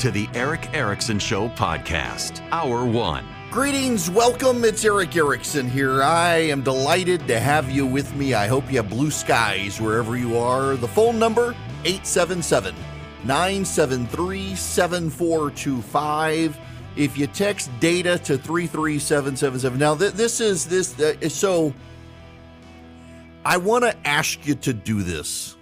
To the Erick Erickson Show podcast, Hour One. Greetings, welcome. It's Erick Erickson here. I am delighted to have you with me. I hope you have blue skies wherever you are. The phone number 877 973 7425. If you text data to 33777. Now, th- this is this. Uh, so I want to ask you to do this.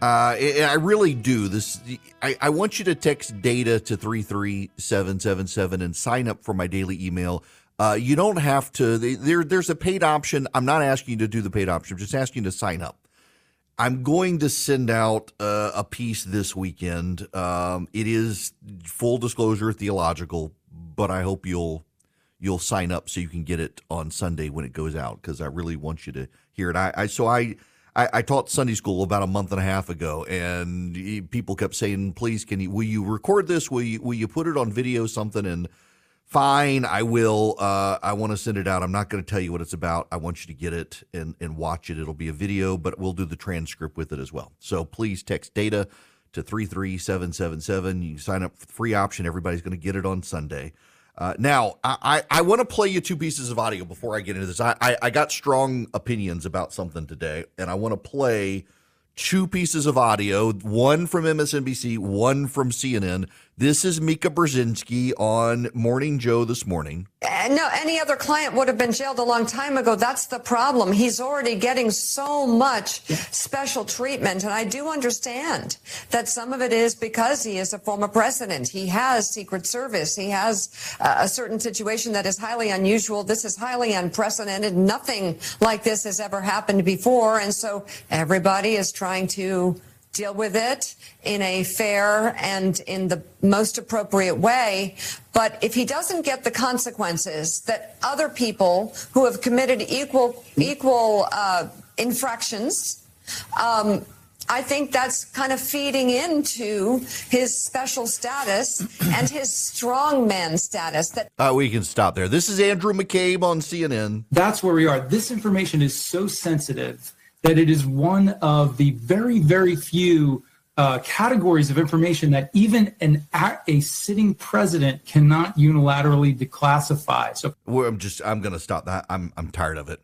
Uh, I really do. This I, I want you to text data to 33777 and sign up for my daily email. Uh, you don't have to. There, there's a paid option. I'm not asking you to do the paid option. I'm just asking you to sign up. I'm going to send out uh, a piece this weekend. Um, it is full disclosure theological, but I hope you'll you'll sign up so you can get it on Sunday when it goes out because I really want you to hear it. I, I so I I, I, taught Sunday school about a month and a half ago, and people kept saying, "Please, can you will you record this? Will you will you put it on video, something?" And fine, I will. Uh, I want to send it out. I'm not going to tell you what it's about. I want you to get it and and watch it. It'll be a video, but we'll do the transcript with it as well. So please text data to three three seven seven seven. You sign up for the free option. Everybody's going to get it on Sunday. Uh, now, I, I, I want to play you two pieces of audio before I get into this. I, I, I got strong opinions about something today, and I want to play two pieces of audio one from MSNBC, one from CNN. This is Mika Brzezinski on Morning Joe this morning. No, any other client would have been jailed a long time ago. That's the problem. He's already getting so much special treatment. And I do understand that some of it is because he is a former president. He has Secret Service. He has uh, a certain situation that is highly unusual. This is highly unprecedented. Nothing like this has ever happened before. And so everybody is trying to deal with it in a fair and in the most appropriate way. But if he doesn't get the consequences that other people who have committed equal equal uh, infractions, um, I think that's kind of feeding into his special status and his strongman status. That uh, we can stop there. This is Andrew McCabe on CNN. That's where we are. This information is so sensitive that it is one of the very, very few uh, categories of information that even an a sitting president cannot unilaterally declassify. So I'm just I'm going to stop that. I'm I'm tired of it.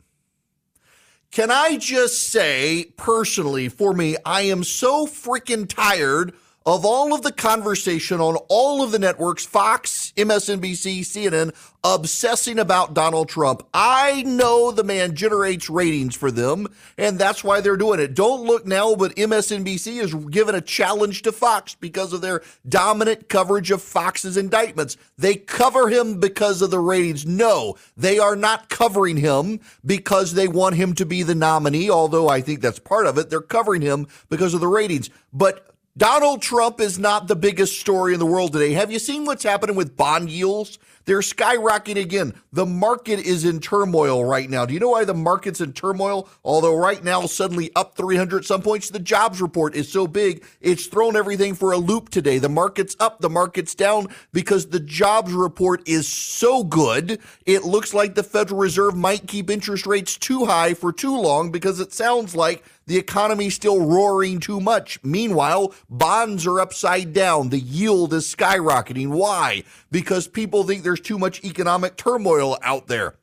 Can I just say personally for me, I am so freaking tired of all of the conversation on all of the networks, Fox, MSNBC, CNN, obsessing about Donald Trump. I know the man generates ratings for them, and that's why they're doing it. Don't look now, but MSNBC is given a challenge to Fox because of their dominant coverage of Fox's indictments. They cover him because of the ratings. No, they are not covering him because they want him to be the nominee, although I think that's part of it. They're covering him because of the ratings. But Donald Trump is not the biggest story in the world today. Have you seen what's happening with bond yields? They're skyrocketing again. The market is in turmoil right now. Do you know why the market's in turmoil? Although right now, suddenly up 300 some points, the jobs report is so big, it's thrown everything for a loop today. The market's up, the market's down because the jobs report is so good. It looks like the Federal Reserve might keep interest rates too high for too long because it sounds like the economy's still roaring too much. Meanwhile, bonds are upside down. The yield is skyrocketing. Why? Because people think there's too much economic turmoil out there.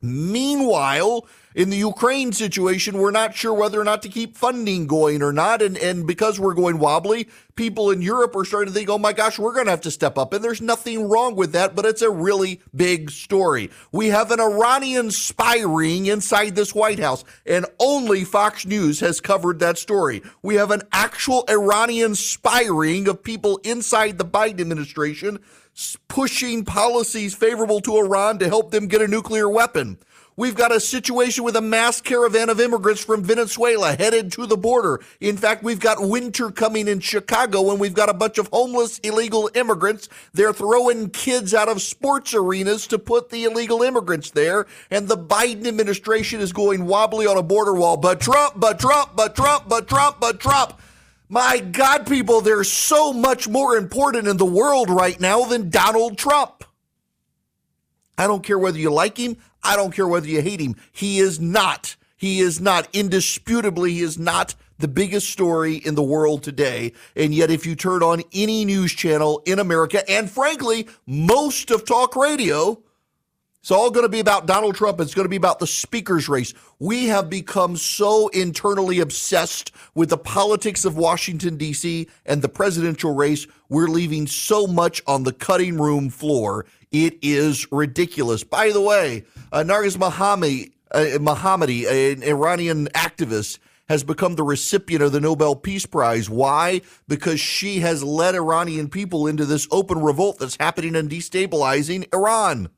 Meanwhile, in the Ukraine situation, we're not sure whether or not to keep funding going or not. And, and because we're going wobbly, people in Europe are starting to think, oh my gosh, we're going to have to step up. And there's nothing wrong with that, but it's a really big story. We have an Iranian spy ring inside this White House, and only Fox News has covered that story. We have an actual Iranian spy ring of people inside the Biden administration pushing policies favorable to Iran to help them get a nuclear weapon. We've got a situation with a mass caravan of immigrants from Venezuela headed to the border. In fact, we've got winter coming in Chicago and we've got a bunch of homeless illegal immigrants. They're throwing kids out of sports arenas to put the illegal immigrants there. And the Biden administration is going wobbly on a border wall. But Trump, but Trump, but Trump, but Trump, but Trump. My God, people, there's so much more important in the world right now than Donald Trump. I don't care whether you like him. I don't care whether you hate him. He is not. He is not. Indisputably, he is not the biggest story in the world today. And yet, if you turn on any news channel in America, and frankly, most of talk radio, it's all going to be about Donald Trump. It's going to be about the speaker's race. We have become so internally obsessed with the politics of Washington, D.C. and the presidential race. We're leaving so much on the cutting room floor. It is ridiculous. By the way, uh, Narges Mohammadi, uh, an Iranian activist, has become the recipient of the Nobel Peace Prize. Why? Because she has led Iranian people into this open revolt that's happening and destabilizing Iran.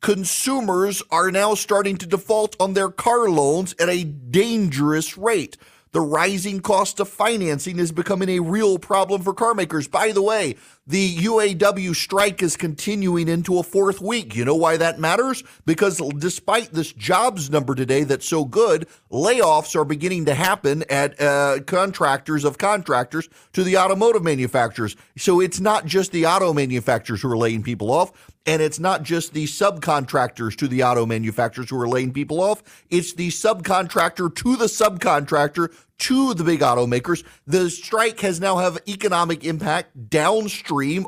Consumers are now starting to default on their car loans at a dangerous rate. The rising cost of financing is becoming a real problem for car makers. By the way, the UAW strike is continuing into a fourth week. You know why that matters? Because despite this jobs number today that's so good, layoffs are beginning to happen at uh, contractors of contractors to the automotive manufacturers. So it's not just the auto manufacturers who are laying people off. And it's not just the subcontractors to the auto manufacturers who are laying people off. It's the subcontractor to the subcontractor to the big automakers. The strike has now have economic impact downstream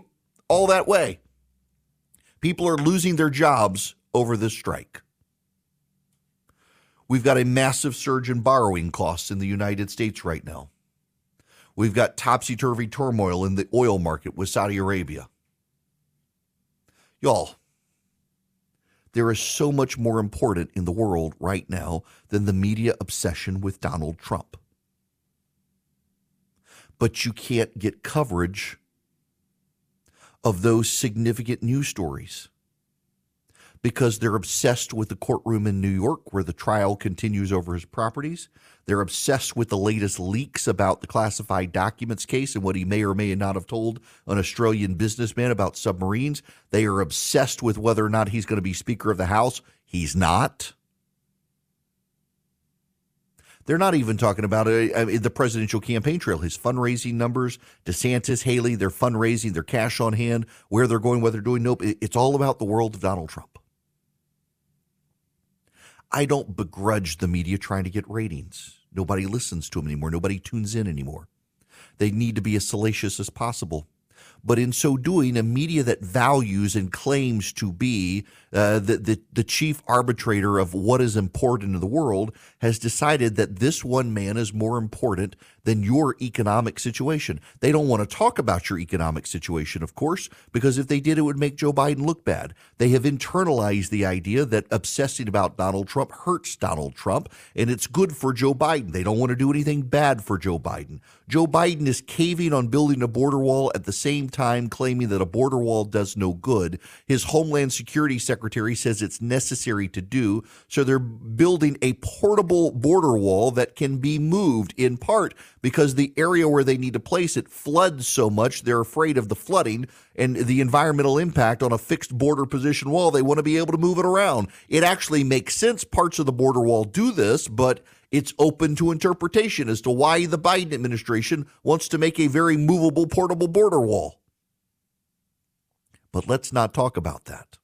all that way. People are losing their jobs over this strike. We've got a massive surge in borrowing costs in the United States right now. We've got topsy turvy turmoil in the oil market with Saudi Arabia. Y'all, there is so much more important in the world right now than the media obsession with Donald Trump. But you can't get coverage of those significant news stories because they're obsessed with the courtroom in New York where the trial continues over his properties. They're obsessed with the latest leaks about the classified documents case and what he may or may not have told an Australian businessman about submarines. They are obsessed with whether or not he's going to be Speaker of the House. He's not. They're not even talking about it, uh, the presidential campaign trail, his fundraising numbers, DeSantis, Haley, their fundraising, their cash on hand, where they're going, what they're doing. Nope. It's all about the world of Donald Trump. I don't begrudge the media trying to get ratings. Nobody listens to them anymore. Nobody tunes in anymore. They need to be as salacious as possible. But in so doing, a media that values and claims to be uh, the, the, the chief arbitrator of what is important in the world has decided that this one man is more important than your economic situation. They don't want to talk about your economic situation, of course, because if they did, it would make Joe Biden look bad. They have internalized the idea that obsessing about Donald Trump hurts Donald Trump and it's good for Joe Biden. They don't want to do anything bad for Joe Biden. Joe Biden is caving on building a border wall at the same time claiming that a border wall does no good. His Homeland Security Secretary says it's necessary to do. So they're building a portable border wall that can be moved in part because the area where they need to place it floods so much they're afraid of the flooding and the environmental impact on a fixed border position wall. They want to be able to move it around. It actually makes sense. Parts of the border wall do this, but it's open to interpretation as to why the Biden administration wants to make a very movable, portable border wall. But let's not talk about that.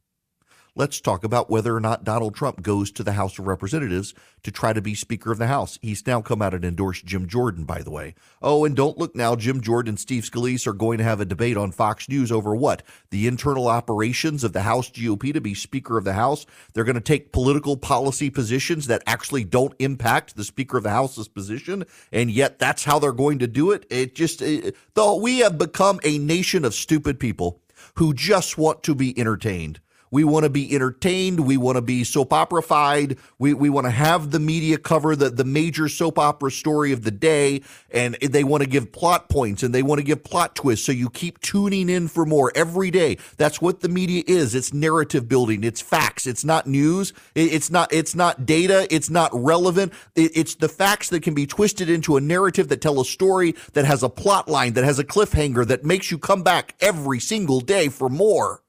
Let's talk about whether or not Donald Trump goes to the House of Representatives to try to be Speaker of the House. He's now come out and endorsed Jim Jordan, by the way. Oh, and don't look now, Jim Jordan and Steve Scalise are going to have a debate on Fox News over what? The internal operations of the House GOP to be Speaker of the House. They're going to take political policy positions that actually don't impact the Speaker of the House's position, and yet that's how they're going to do it. It just, it, though we have become a nation of stupid people who just want to be entertained We want to be entertained. We want to be soap operified. We, we want to have the media cover the, the major soap opera story of the day. And they want to give plot points and they want to give plot twists. So you keep tuning in for more every day. That's what the media is. It's narrative building. It's facts. It's not news. It's not, it's not data. It's not relevant. It's the facts that can be twisted into a narrative that tell a story that has a plot line, that has a cliffhanger, that makes you come back every single day for more.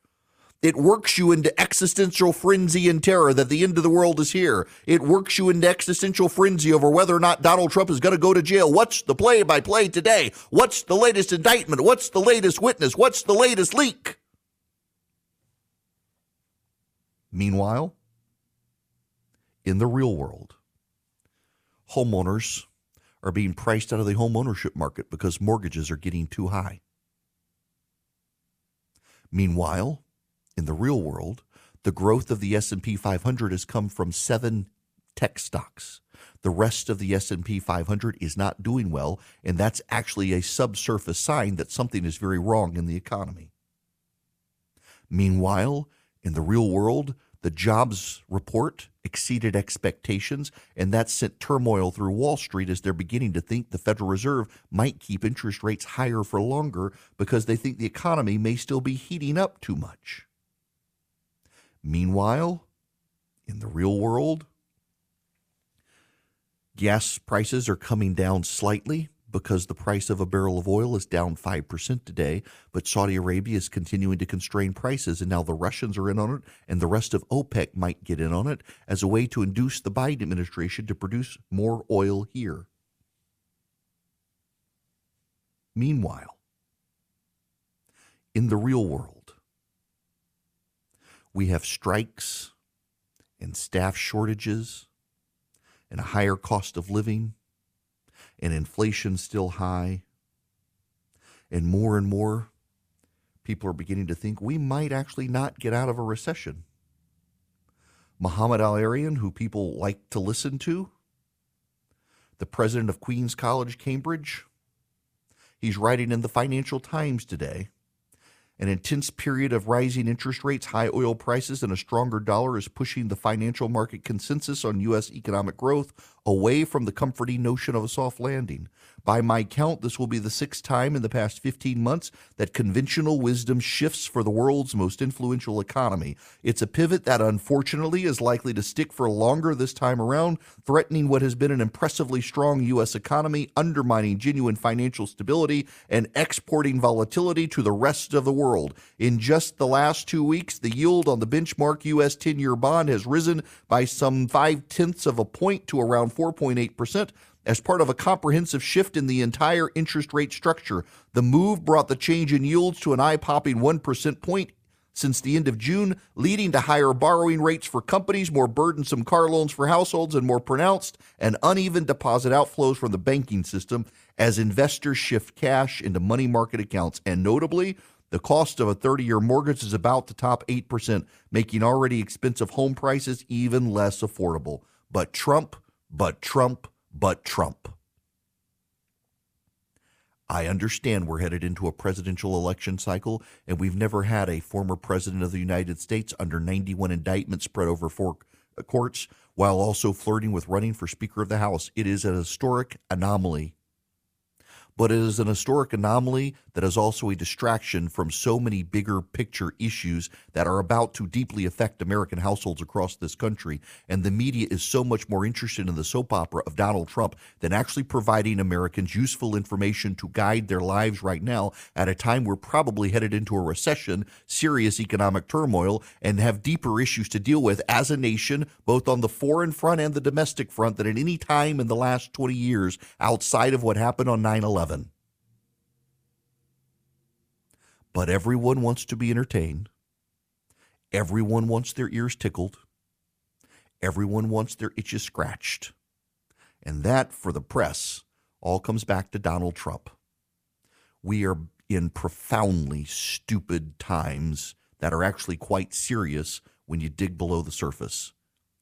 It works you into existential frenzy and terror that the end of the world is here. It works you into existential frenzy over whether or not Donald Trump is going to go to jail. What's the play by play today? What's the latest indictment? What's the latest witness? What's the latest leak? Meanwhile, in the real world, homeowners are being priced out of the home ownership market because mortgages are getting too high. Meanwhile, in the real world, the growth of the S&P 500 has come from 7 tech stocks. The rest of the S&P 500 is not doing well, and that's actually a subsurface sign that something is very wrong in the economy. Meanwhile, in the real world, the jobs report exceeded expectations, and that sent turmoil through Wall Street as they're beginning to think the Federal Reserve might keep interest rates higher for longer because they think the economy may still be heating up too much. Meanwhile, in the real world, gas prices are coming down slightly because the price of a barrel of oil is down 5% today, but Saudi Arabia is continuing to constrain prices, and now the Russians are in on it, and the rest of OPEC might get in on it as a way to induce the Biden administration to produce more oil here. Meanwhile, in the real world, we have strikes and staff shortages and a higher cost of living and inflation still high. And more and more people are beginning to think we might actually not get out of a recession. Mohamed El-Erian, who people like to listen to, the president of Queen's College, Cambridge, he's writing in the Financial Times today an intense period of rising interest rates, high oil prices, and a stronger dollar is pushing the financial market consensus on U.S. economic growth away from the comforting notion of a soft landing. By my count, this will be the sixth time in the past 15 months that conventional wisdom shifts for the world's most influential economy. It's a pivot that unfortunately is likely to stick for longer this time around, threatening what has been an impressively strong U.S. economy, undermining genuine financial stability, and exporting volatility to the rest of the world. In just the last two weeks, the yield on the benchmark U.S. 10 year bond has risen by some five tenths of a point to around 4.8% as part of a comprehensive shift in the entire interest rate structure. The move brought the change in yields to an eye popping 1% point since the end of June, leading to higher borrowing rates for companies, more burdensome car loans for households, and more pronounced and uneven deposit outflows from the banking system as investors shift cash into money market accounts. And notably, the cost of a 30 year mortgage is about to top 8%, making already expensive home prices even less affordable. But Trump, but Trump, but Trump. I understand we're headed into a presidential election cycle, and we've never had a former president of the United States under 91 indictments spread over four courts while also flirting with running for Speaker of the House. It is an historic anomaly but it is an historic anomaly that is also a distraction from so many bigger picture issues that are about to deeply affect American households across this country. And the media is so much more interested in the soap opera of Donald Trump than actually providing Americans useful information to guide their lives right now at a time we're probably headed into a recession, serious economic turmoil, and have deeper issues to deal with as a nation, both on the foreign front and the domestic front, than at any time in the last 20 years outside of what happened on 9 11. But everyone wants to be entertained. Everyone wants their ears tickled. Everyone wants their itches scratched. And that, for the press, all comes back to Donald Trump. We are in profoundly stupid times that are actually quite serious when you dig below the surface.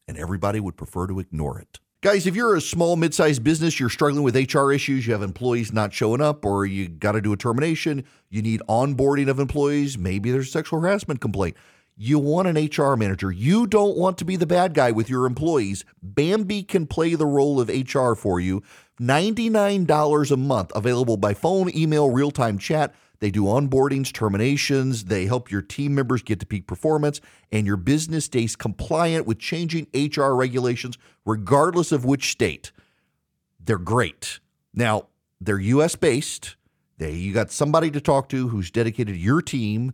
And everybody would prefer to ignore it. Guys, if you're a small, mid sized business, you're struggling with HR issues, you have employees not showing up, or you got to do a termination, you need onboarding of employees, maybe there's a sexual harassment complaint. You want an HR manager. You don't want to be the bad guy with your employees. Bambee can play the role of HR for you. $99 a month, available by phone, email, real time chat. They do onboardings, terminations. They help your team members get to peak performance, and your business stays compliant with changing HR regulations, regardless of which state. They're great. Now, they're US based. They you got somebody to talk to who's dedicated to your team.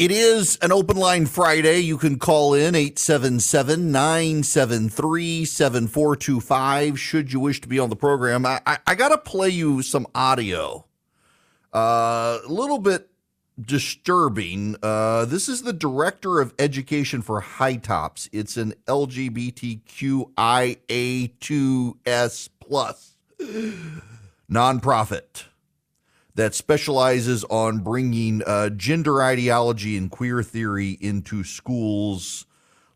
It is an open line Friday. You can call in 877 973 7425 should you wish to be on the program. I, I, I got to play you some audio. Uh, a little bit disturbing. Uh, this is the director of education for HiTOPS. It's an LGBTQIA2S plus nonprofit that specializes on bringing uh, gender ideology and queer theory into schools.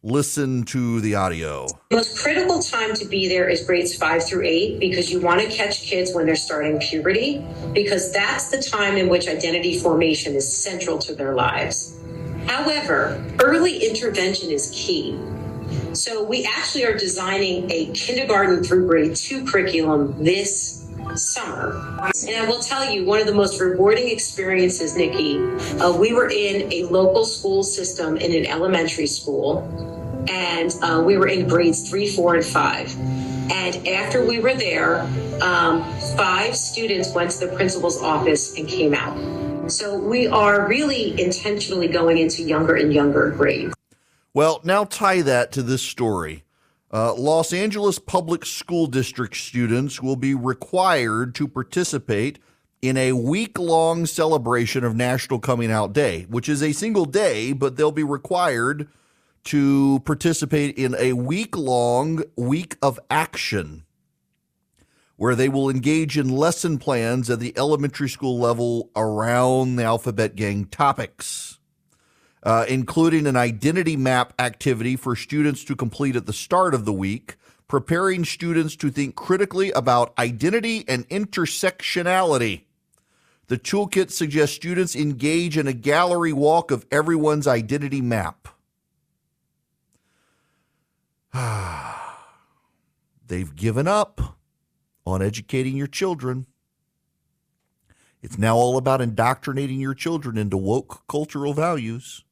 Listen to the audio. The most critical time to be there is grades five through eight because you want to catch kids when they're starting puberty, because that's the time in which identity formation is central to their lives. However, early intervention is key. So we actually are designing a kindergarten through grade two curriculum this summer. And I will tell you, one of the most rewarding experiences, Nikki, uh, we were in a local school system in an elementary school, and uh, we were in grades three, four, and five. And after we were there, um, five students went to the principal's office and came out. So we are really intentionally going into younger and younger grades. Well, now tie that to this story. Uh, Los Angeles Public School District students will be required to participate in a week long celebration of National Coming Out Day, which is a single day, but they'll be required to participate in a week long week of action where they will engage in lesson plans at the elementary school level around the alphabet gang topics uh, including an identity map activity for students to complete at the start of the week, preparing students to think critically about identity and intersectionality. The toolkit suggests students engage in a gallery walk of everyone's identity map. They've given up on educating your children. It's now all about indoctrinating your children into woke cultural values.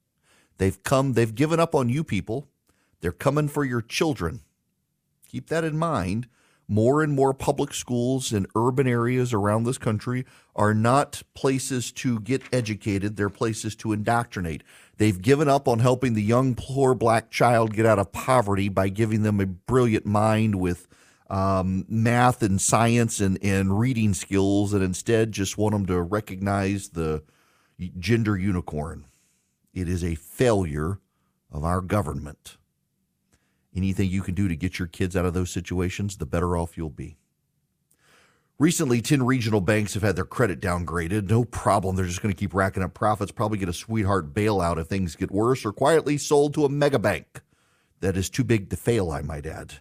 They've come, they've given up on you people. They're coming for your children. Keep that in mind. More and more public schools in urban areas around this country are not places to get educated, they're places to indoctrinate. They've given up on helping the young, poor black child get out of poverty by giving them a brilliant mind with um, math and science and, and reading skills, and instead just want them to recognize the gender unicorn. It is a failure of our government. Anything you can do to get your kids out of those situations, the better off you'll be. Recently, 10 regional banks have had their credit downgraded. No problem. They're just going to keep racking up profits, probably get a sweetheart bailout if things get worse, or quietly sold to a mega bank that is too big to fail, I might add.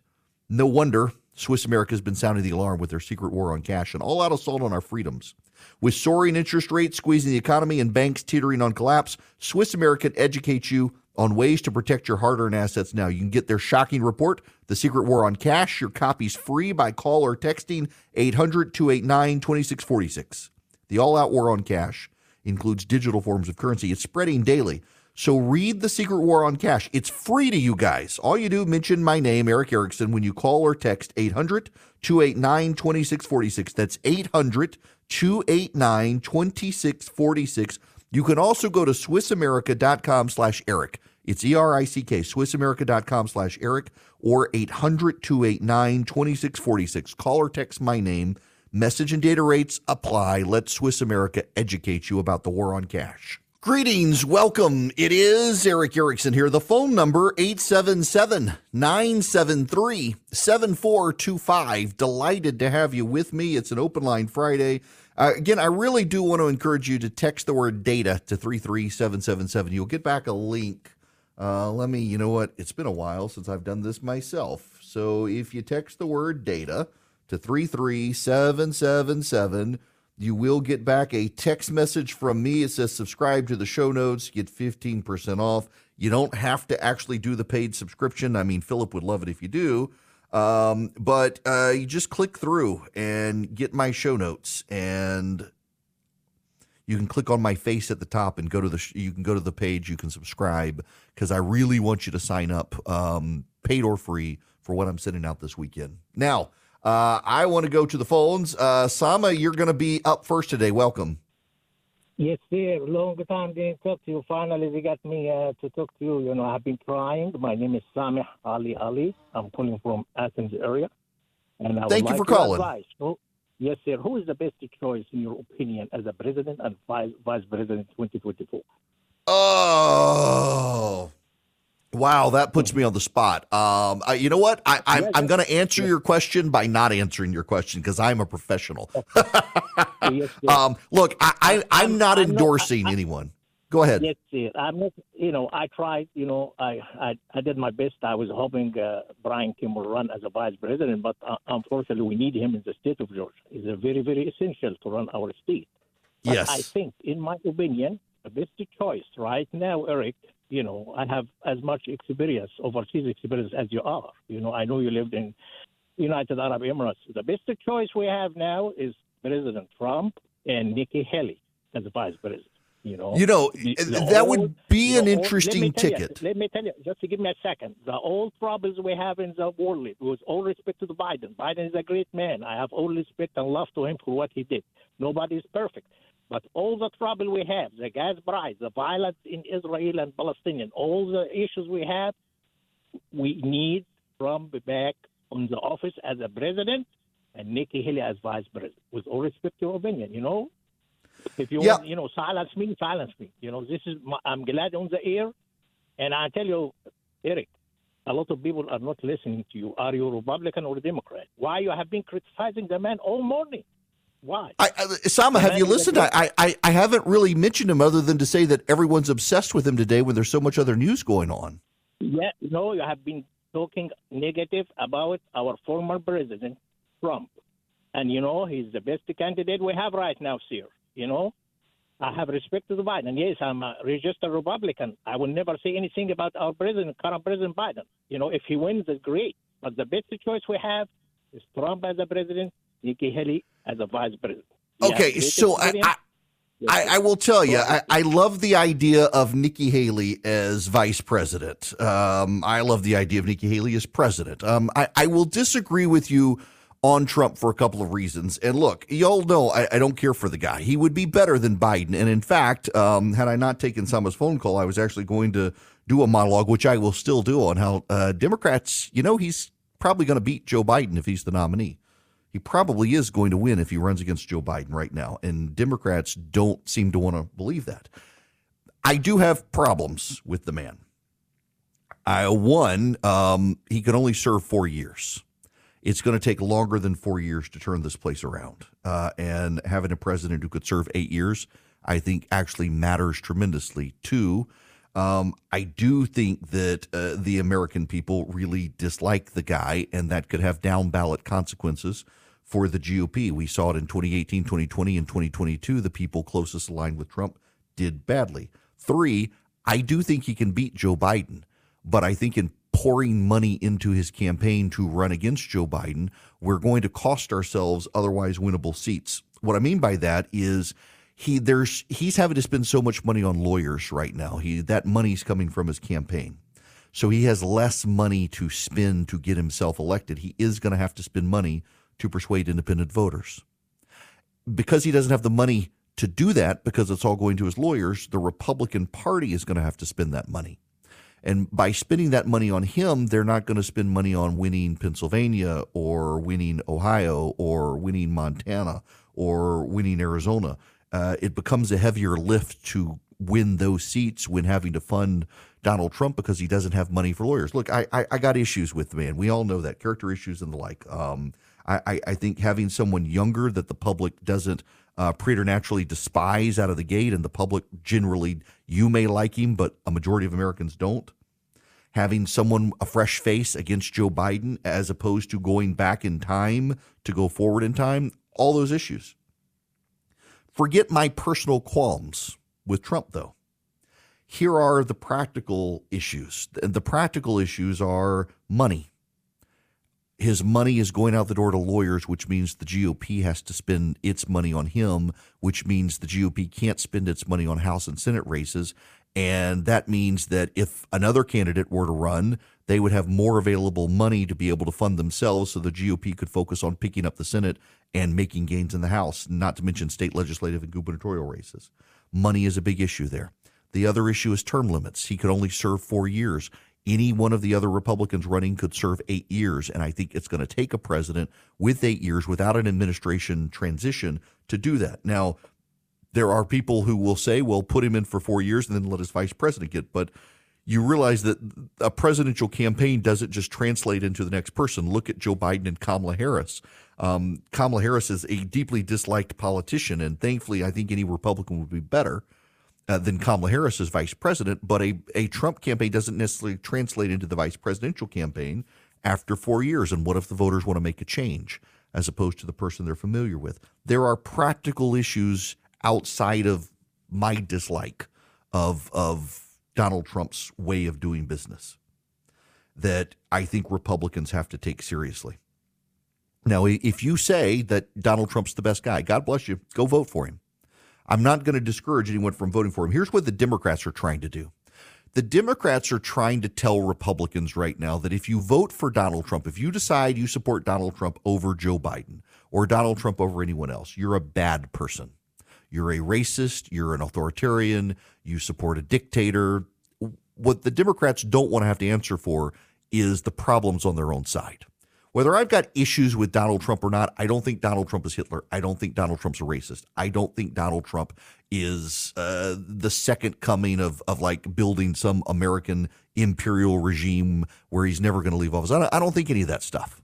No wonder Swiss America has been sounding the alarm with their secret war on cash and all out assault on our freedoms. With soaring interest rates squeezing the economy and banks teetering on collapse, Swiss American educates you on ways to protect your hard earned assets now. You can get their shocking report, The Secret War on Cash. Your copy's free by call or texting 800 289 2646. The all out war on cash includes digital forms of currency. It's spreading daily. So read The Secret War on Cash. It's free to you guys. All you do, mention my name, Erick Erickson, when you call or text 800 289 2646. That's 800 289 2646. You can also go to SwissAmerica.com slash Erick. It's E R I C K, SwissAmerica.com slash Erick or 800 289 2646. Call or text my name. Message and data rates apply. Let Swiss America educate you about the war on cash. Greetings, welcome. It is Erick Erickson here. The phone number 877-973-7425. Delighted to have you with me. It's an open line Friday. Uh, again, I really do want to encourage you to text the word data to 33777. You'll get back a link. Uh, let me, you know what? It's been a while since I've done this myself. So if you text the word data to 33777, you will get back a text message from me. It says subscribe to the show notes, get 15% off. You don't have to actually do the paid subscription. I mean, Philip would love it if you do. Um, but uh, you just click through and get my show notes, and you can click on my face at the top and go to the. Sh- you can go to the page. You can subscribe because I really want you to sign up, um, paid or free, for what I'm sending out this weekend. Now, uh, I want to go to the phones. Uh, Sama, you're going to be up first today. Welcome. Yes, sir. Long time didn't talk to you. Finally, they got me uh, to talk to you. You know, I've been trying. My name is Samih Ali Ali. I'm calling from Athens area. And I Thank you like for calling. Advice. Oh, yes, sir. Who is the best choice, in your opinion, as a president and vice, vice president 2024? Oh. Wow, that puts me on the spot. Um, uh, you know what? I, I, am going to answer your question by not answering your question because I'm a professional. um, look, I, I, am not endorsing anyone. Go ahead. Yes. I'm not. You know, I tried. You know, I, I, I did my best. I was hoping uh, Brian Kemp will run as a vice president, but uh, unfortunately, we need him in the state of Georgia. It's very, very essential to run our state. But yes. I think, in my opinion, the best choice right now, Erick, you know, I have as much experience, overseas experience as you are. You know, I know you lived in United Arab Emirates. The best choice we have now is President Trump and Nikki Haley as vice president. You know, you know the, the that old, would be an interesting ticket. You, let me tell you, just to give me a second. The old troubles we have in the world, with all respect to Biden. Biden is a great man. I have all respect and love to him for what he did. Nobody is perfect. But all the trouble we have, the gas price, the violence in Israel and Palestinian, all the issues we have, we need Trump back on the office as a president and Nikki Haley as vice president. With all respect to your opinion, you know, if you want, you know, silence me, silence me. You know, this is my, I'm glad on the air, and I tell you, Erick, a lot of people are not listening to you. Are you Republican or Democrat? Why you have been criticizing the man all morning? Why? I, I, Sama, have you listened? I, I, I haven't really mentioned him other than to say that everyone's obsessed with him today when there's so much other news going on. Yeah, no, you have been talking negative about our former president, Trump. And, you know, he's the best candidate we have right now, sir. You know, I have respect to the Biden. Yes, I'm a registered Republican. I will never say anything about our president, current President Biden. You know, if he wins, it's great. But the best choice we have is Trump as a president Nikki Haley as a vice president. Okay, so I, I, I, I, will tell you, I, I, love the idea of Nikki Haley as vice president. Um, I love the idea of Nikki Haley as president. Um, I, I will disagree with you on Trump for a couple of reasons. And look, y'all know I, I, don't care for the guy. He would be better than Biden. And in fact, um, had I not taken Sama's phone call, I was actually going to do a monologue, which I will still do, on how uh, Democrats, you know, he's probably going to beat Joe Biden if he's the nominee he probably is going to win if he runs against Joe Biden right now. And Democrats don't seem to want to believe that. I do have problems with the man. I, one, um, he can only serve four years. It's going to take longer than four years to turn this place around. Uh, and having a president who could serve eight years, I think, actually matters tremendously. Two, um, I do think that uh, the American people really dislike the guy, and that could have down ballot consequences for the GOP. We saw it in 2018, 2020, and 2022. The people closest aligned with Trump did badly. Three, I do think he can beat Joe Biden, but I think in pouring money into his campaign to run against Joe Biden, we're going to cost ourselves otherwise winnable seats. What I mean by that is he there's he's having to spend so much money on lawyers right now. He that money's coming from his campaign. So he has less money to spend to get himself elected. He is going to have to spend money to persuade independent voters. Because he doesn't have the money to do that, because it's all going to his lawyers, the Republican Party is going to have to spend that money. And by spending that money on him, they're not going to spend money on winning Pennsylvania or winning Ohio or winning Montana or winning Arizona. Uh, it becomes a heavier lift to win those seats when having to fund Donald Trump because he doesn't have money for lawyers. Look, I I, I got issues with the man. We all know that character issues and the like. Um, I, I think having someone younger that the public doesn't uh, preternaturally despise out of the gate, and the public generally, you may like him, but a majority of Americans don't. Having someone, a fresh face against Joe Biden, as opposed to going back in time to go forward in time, all those issues. Forget my personal qualms with Trump, though. Here are the practical issues. The practical issues are money his money is going out the door to lawyers, which means the GOP has to spend its money on him, which means the GOP can't spend its money on House and Senate races. And that means that if another candidate were to run, they would have more available money to be able to fund themselves so the GOP could focus on picking up the Senate and making gains in the House, not to mention state legislative and gubernatorial races. Money is a big issue there. The other issue is term limits. He could only serve four years any one of the other Republicans running could serve eight years. And I think it's going to take a president with eight years without an administration transition to do that. Now, there are people who will say, well, put him in for four years and then let his vice president get. But you realize that a presidential campaign doesn't just translate into the next person. Look at Joe Biden and Kamala Harris. Um, Kamala Harris is a deeply disliked politician, and thankfully, I think any Republican would be better uh, than Kamala Harris as vice president, but a, a Trump campaign doesn't necessarily translate into the vice presidential campaign after four years. And what if the voters want to make a change as opposed to the person they're familiar with? There are practical issues outside of my dislike of of Donald Trump's way of doing business that I think Republicans have to take seriously. Now, if you say that Donald Trump's the best guy, God bless you, go vote for him. I'm not going to discourage anyone from voting for him. Here's what the Democrats are trying to do. The Democrats are trying to tell Republicans right now that if you vote for Donald Trump, if you decide you support Donald Trump over Joe Biden or Donald Trump over anyone else, you're a bad person. You're a racist, you're an authoritarian, you support a dictator. What the Democrats don't want to have to answer for is the problems on their own side. Whether I've got issues with Donald Trump or not, I don't think Donald Trump is Hitler. I don't think Donald Trump's a racist. I don't think Donald Trump is uh, the second coming of of like building some American imperial regime where he's never going to leave office. I don't, I don't think any of that stuff.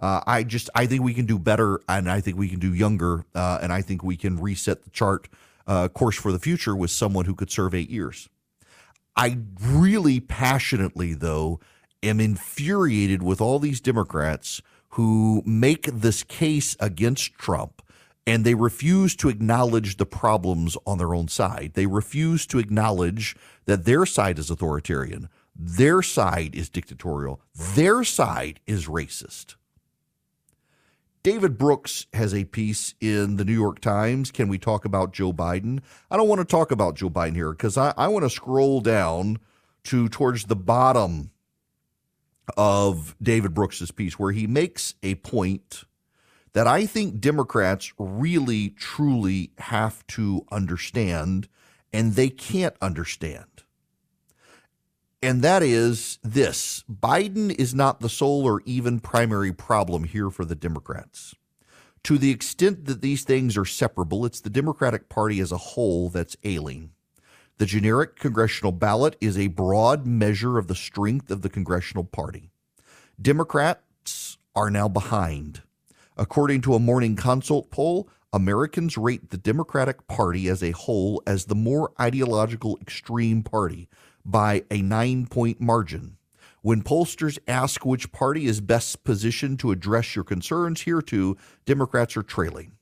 Uh, I just I think we can do better, and I think we can do younger, uh, and I think we can reset the chart uh, course for the future with someone who could serve eight years. I really passionately though am infuriated with all these Democrats who make this case against Trump and they refuse to acknowledge the problems on their own side. They refuse to acknowledge that their side is authoritarian, their side is dictatorial, their side is racist. David Brooks has a piece in the New York Times. Can we talk about Joe Biden? I don't want to talk about Joe Biden here because I, I want to scroll down to towards the bottom of David Brooks's piece, where he makes a point that I think Democrats really, truly have to understand, and they can't understand. And that is this Biden is not the sole or even primary problem here for the Democrats. To the extent that these things are separable, it's the Democratic Party as a whole that's ailing. The generic congressional ballot is a broad measure of the strength of the congressional party. Democrats are now behind. According to a morning consult poll, Americans rate the Democratic Party as a whole as the more ideological extreme party by a nine point margin. When pollsters ask which party is best positioned to address your concerns, here too, Democrats are trailing.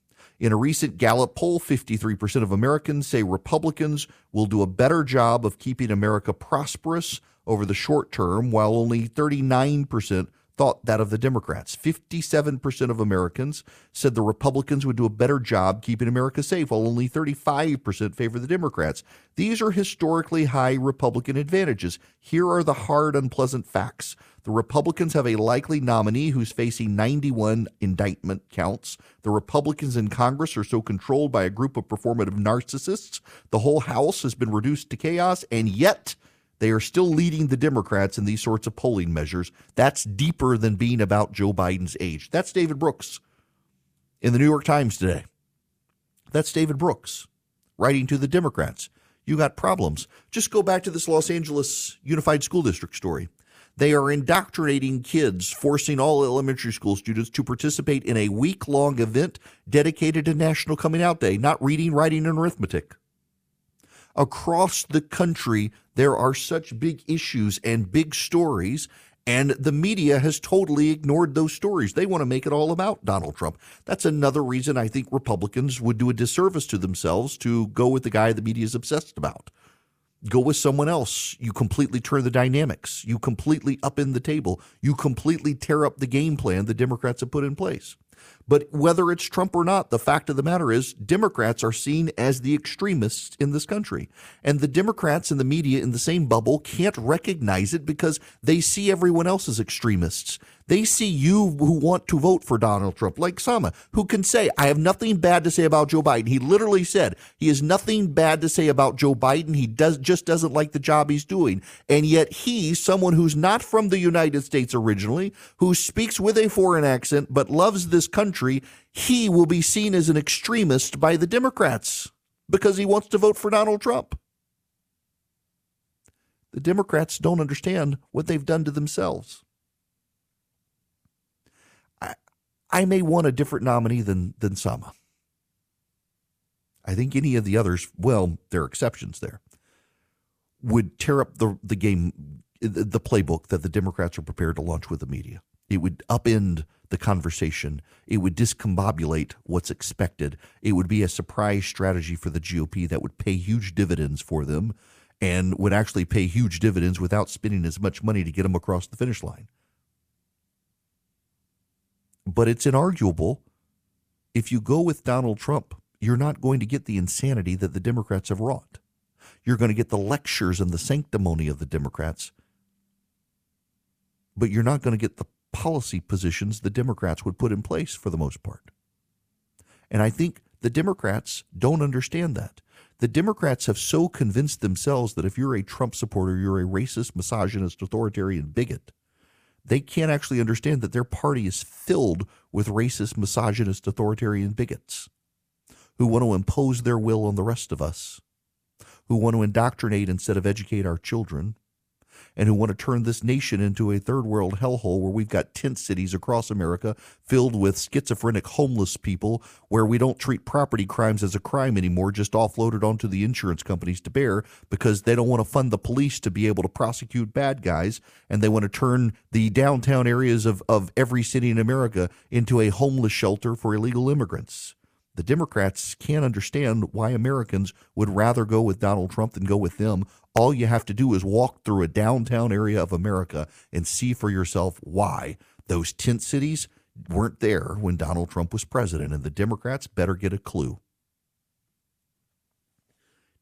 In a recent Gallup poll, 53% of Americans say Republicans will do a better job of keeping America prosperous over the short term, while only 39% thought that of the Democrats. 57% of Americans said the Republicans would do a better job keeping America safe, while only 35% favor the Democrats. These are historically high Republican advantages. Here are the hard, unpleasant facts. The Republicans have a likely nominee who's facing 91 indictment counts. The Republicans in Congress are so controlled by a group of performative narcissists. The whole House has been reduced to chaos, and yet they are still leading the Democrats in these sorts of polling measures. That's deeper than being about Joe Biden's age. That's David Brooks in the New York Times today. That's David Brooks writing to the Democrats. you got problems. Just go back to this Los Angeles Unified School District story. They are indoctrinating kids, forcing all elementary school students to participate in a week long event dedicated to National Coming Out Day, not reading, writing, and arithmetic. Across the country, there are such big issues and big stories, and the media has totally ignored those stories. They want to make it all about Donald Trump. That's another reason I think Republicans would do a disservice to themselves to go with the guy the media is obsessed about. Go with someone else. You completely turn the dynamics. You completely up in the table. You completely tear up the game plan the Democrats have put in place. But whether it's Trump or not, the fact of the matter is Democrats are seen as the extremists in this country. And the Democrats and the media in the same bubble can't recognize it because they see everyone else as extremists. They see you who want to vote for Donald Trump, like Sama, who can say, I have nothing bad to say about Joe Biden. He literally said he has nothing bad to say about Joe Biden. He does just doesn't like the job he's doing. And yet he, someone who's not from the United States originally, who speaks with a foreign accent but loves this country, he will be seen as an extremist by the Democrats because he wants to vote for Donald Trump. The Democrats don't understand what they've done to themselves. I may want a different nominee than than Sama. I think any of the others, well, there are exceptions there, would tear up the the game, the playbook that the Democrats are prepared to launch with the media. It would upend the conversation. It would discombobulate what's expected. It would be a surprise strategy for the GOP that would pay huge dividends for them and would actually pay huge dividends without spending as much money to get them across the finish line. But it's inarguable. If you go with Donald Trump, you're not going to get the insanity that the Democrats have wrought. You're going to get the lectures and the sanctimony of the Democrats, but you're not going to get the policy positions the Democrats would put in place for the most part. And I think the Democrats don't understand that. The Democrats have so convinced themselves that if you're a Trump supporter, you're a racist, misogynist, authoritarian bigot they can't actually understand that their party is filled with racist, misogynist, authoritarian bigots who want to impose their will on the rest of us, who want to indoctrinate instead of educate our children, and who want to turn this nation into a third world hellhole where we've got tent cities across America filled with schizophrenic homeless people, where we don't treat property crimes as a crime anymore, just offloaded onto the insurance companies to bear because they don't want to fund the police to be able to prosecute bad guys. And they want to turn the downtown areas of, of every city in America into a homeless shelter for illegal immigrants. The Democrats can't understand why Americans would rather go with Donald Trump than go with them. All you have to do is walk through a downtown area of America and see for yourself why those tent cities weren't there when Donald Trump was president, and the Democrats better get a clue.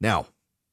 Now,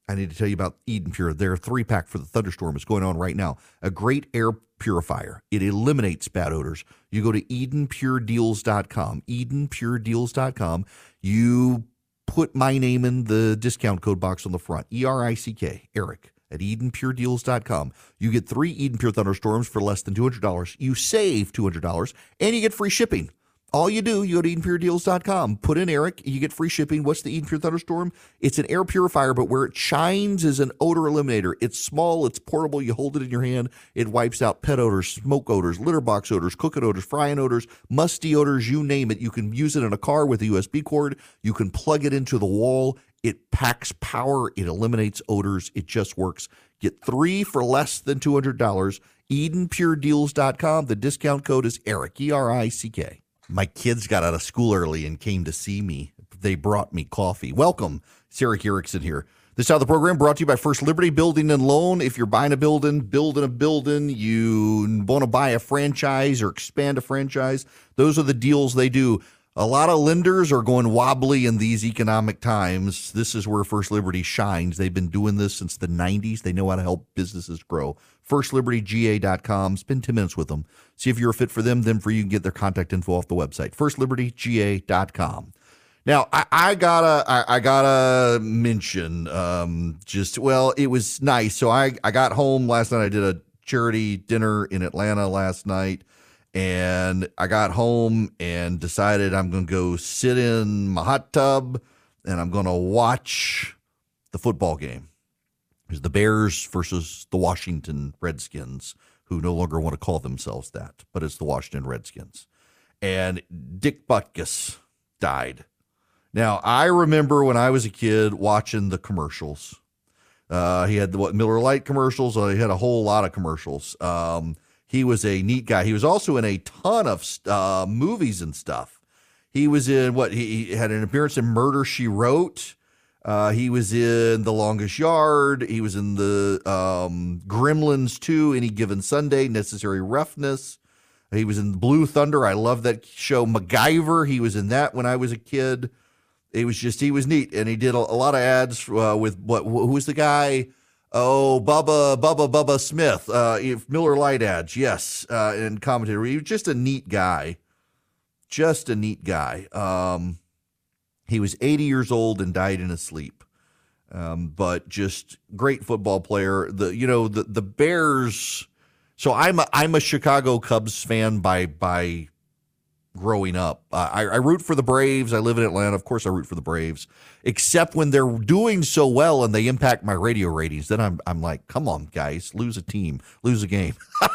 I need to tell you about Eden Pure. Their three pack for the thunderstorm is going on right now. A great air purifier. It eliminates bad odors. You go to EdenPureDeals.com. EdenPureDeals.com. You put my name in the discount code box on the front. E R I C K, Erick at EdenPureDeals.com. You get three Eden Pure Thunderstorms for less than $200. You save $200 and you get free shipping. All you do, you go to EdenPureDeals.com, put in Erick, you get free shipping. What's the Eden Pure Thunderstorm? It's an air purifier, but where it shines is an odor eliminator. It's small, it's portable, you hold it in your hand, it wipes out pet odors, smoke odors, litter box odors, cooking odors, frying odors, musty odors, you name it. You can use it in a car with a USB cord, you can plug it into the wall. It packs power, it eliminates odors, it just works. Get three for less than $200. EdenPureDeals.com. The discount code is Erick, E R I C K. My kids got out of school early and came to see me. They brought me coffee. Welcome, Sarah Erickson here. This is how the program brought to you by First Liberty Building and Loan. If you're buying a building, building a building, you want to buy a franchise or expand a franchise, those are the deals they do. A lot of lenders are going wobbly in these economic times. This is where First Liberty shines. They've been doing this since the 90s. They know how to help businesses grow. FirstLibertyGA.com. Spend 10 minutes with them. See if you're a fit for them. Then for you can get their contact info off the website. FirstLibertyGA.com. Now I, I gotta I, I, gotta mention um, just well it was nice. So I I got home last night. I did a charity dinner in Atlanta last night and I got home and decided I'm going to go sit in my hot tub and I'm going to watch the football game. Is the Bears versus the Washington Redskins, who no longer want to call themselves that, but it's the Washington Redskins. And Dick Butkus died. Now, I remember when I was a kid watching the commercials. Uh, he had the what, Miller Lite commercials. Uh, he had a whole lot of commercials. Um, he was a neat guy. He was also in a ton of uh, movies and stuff. He was in what he, he, had an appearance in Murder She Wrote. Uh, he was in The Longest Yard. He was in the um, Gremlins 2, Any Given Sunday, Necessary Roughness. He was in Blue Thunder. I love that show. MacGyver. He was in that when I was a kid. It was just he was neat, and he did a, a lot of ads uh, with what? Who was the guy? Oh, Bubba, Bubba, Bubba Smith, uh, Miller Lite ads, yes, uh, and commentator. He was just a neat guy, just a neat guy. Um, he was 80 years old and died in his sleep, um, but just great football player. The you know the the Bears. So I'm a, I'm a Chicago Cubs fan by by growing up. Uh, I, I, root for the Braves. I live in Atlanta. Of course, I root for the Braves, except when they're doing so well and they impact my radio ratings. Then I'm, I'm like, come on, guys, lose a team, lose a game.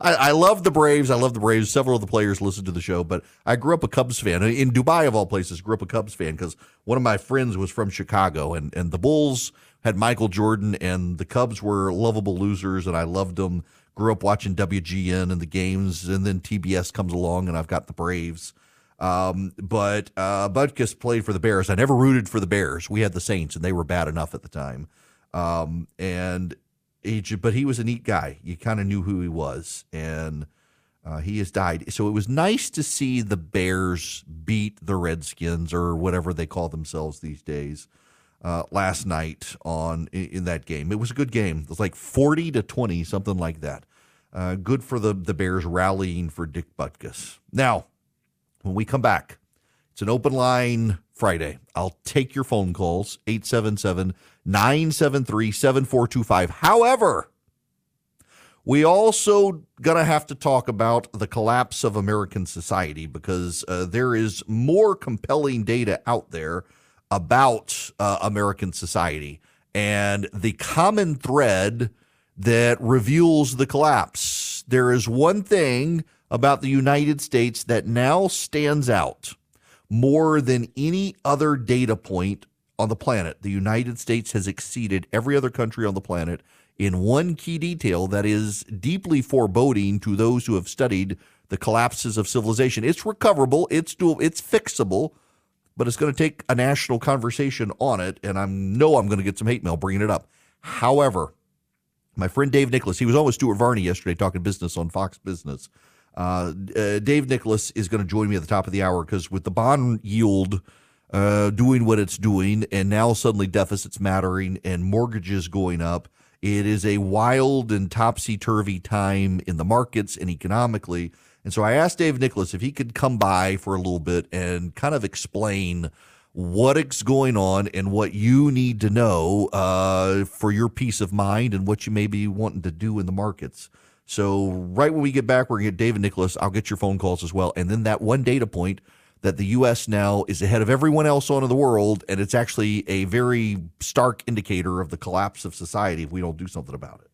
I, I, love the Braves. I love the Braves. Several of the players listen to the show, but I grew up a Cubs fan. In Dubai, of all places, grew up a Cubs fan because one of my friends was from Chicago, and, and the Bulls had Michael Jordan, and the Cubs were lovable losers, and I loved them grew up watching WGN and the games, and then TBS comes along, and I've got the Braves. Um, but uh, played for the Bears. I never rooted for the Bears. We had the Saints, and they were bad enough at the time. Um, and he, but he was a neat guy. You kind of knew who he was, and uh, he has died. So it was nice to see the Bears beat the Redskins or whatever they call themselves these days uh, last night on in, in, that game. It was a good game. It was like forty to twenty, something like that. Uh, good for the, the Bears rallying for Dick Butkus. Now, when we come back, it's an open line Friday. I'll take your phone calls 877 973 7425. However, we also gonna have to talk about the collapse of American society because uh, there is more compelling data out there about uh, American society and the common thread that reveals the collapse. There is one thing about the United States that now stands out more than any other data point on the planet. The United States has exceeded every other country on the planet in one key detail that is deeply foreboding to those who have studied the collapses of civilization. It's recoverable, it's doable, it's fixable, but it's going to take a national conversation on it, and I know I'm going to get some hate mail bringing it up. However, my friend Dave Nicholas, he was on with Stuart Varney yesterday talking business on Fox Business. Uh, uh, Dave Nicholas is going to join me at the top of the hour because with the bond yield uh, doing what it's doing, and now suddenly deficits mattering and mortgages going up, it is a wild and topsy turvy time in the markets and economically. And so I asked Dave Nicholas if he could come by for a little bit and kind of explain what's going on and what you need to know uh, for your peace of mind and what you may be wanting to do in the markets. So, right when we get back, we're going to get David Nicholas. I'll get your phone calls as well. And then that one data point that the U.S. now is ahead of everyone else on in the world. And it's actually a very stark indicator of the collapse of society if we don't do something about it.